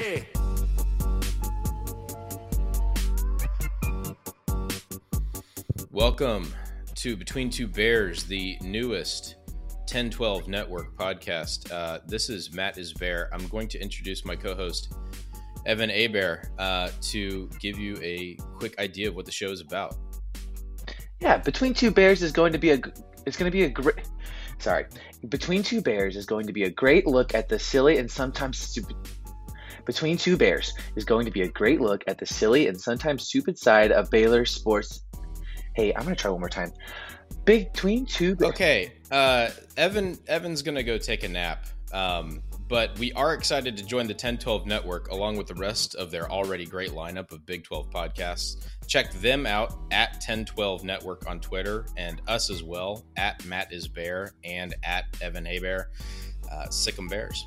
Yeah. Welcome to Between Two Bears, the newest 1012 Network podcast. Uh, this is Matt is Bear. I'm going to introduce my co host, Evan Abear, uh, to give you a quick idea of what the show is about. Yeah, Between Two Bears is going to be a it's going to be a great sorry. Between Two Bears is going to be a great look at the silly and sometimes stupid Between Two Bears is going to be a great look at the silly and sometimes stupid side of Baylor sports. Hey, I'm going to try one more time. Big Between Two Bears. Okay, uh, Evan Evan's gonna go take a nap. Um, but we are excited to join the 1012 network along with the rest of their already great lineup of Big 12 podcasts. Check them out at 1012 Network on Twitter and us as well at Matt is Bear and at Evan Abear. Uh, Sic 'em Bears.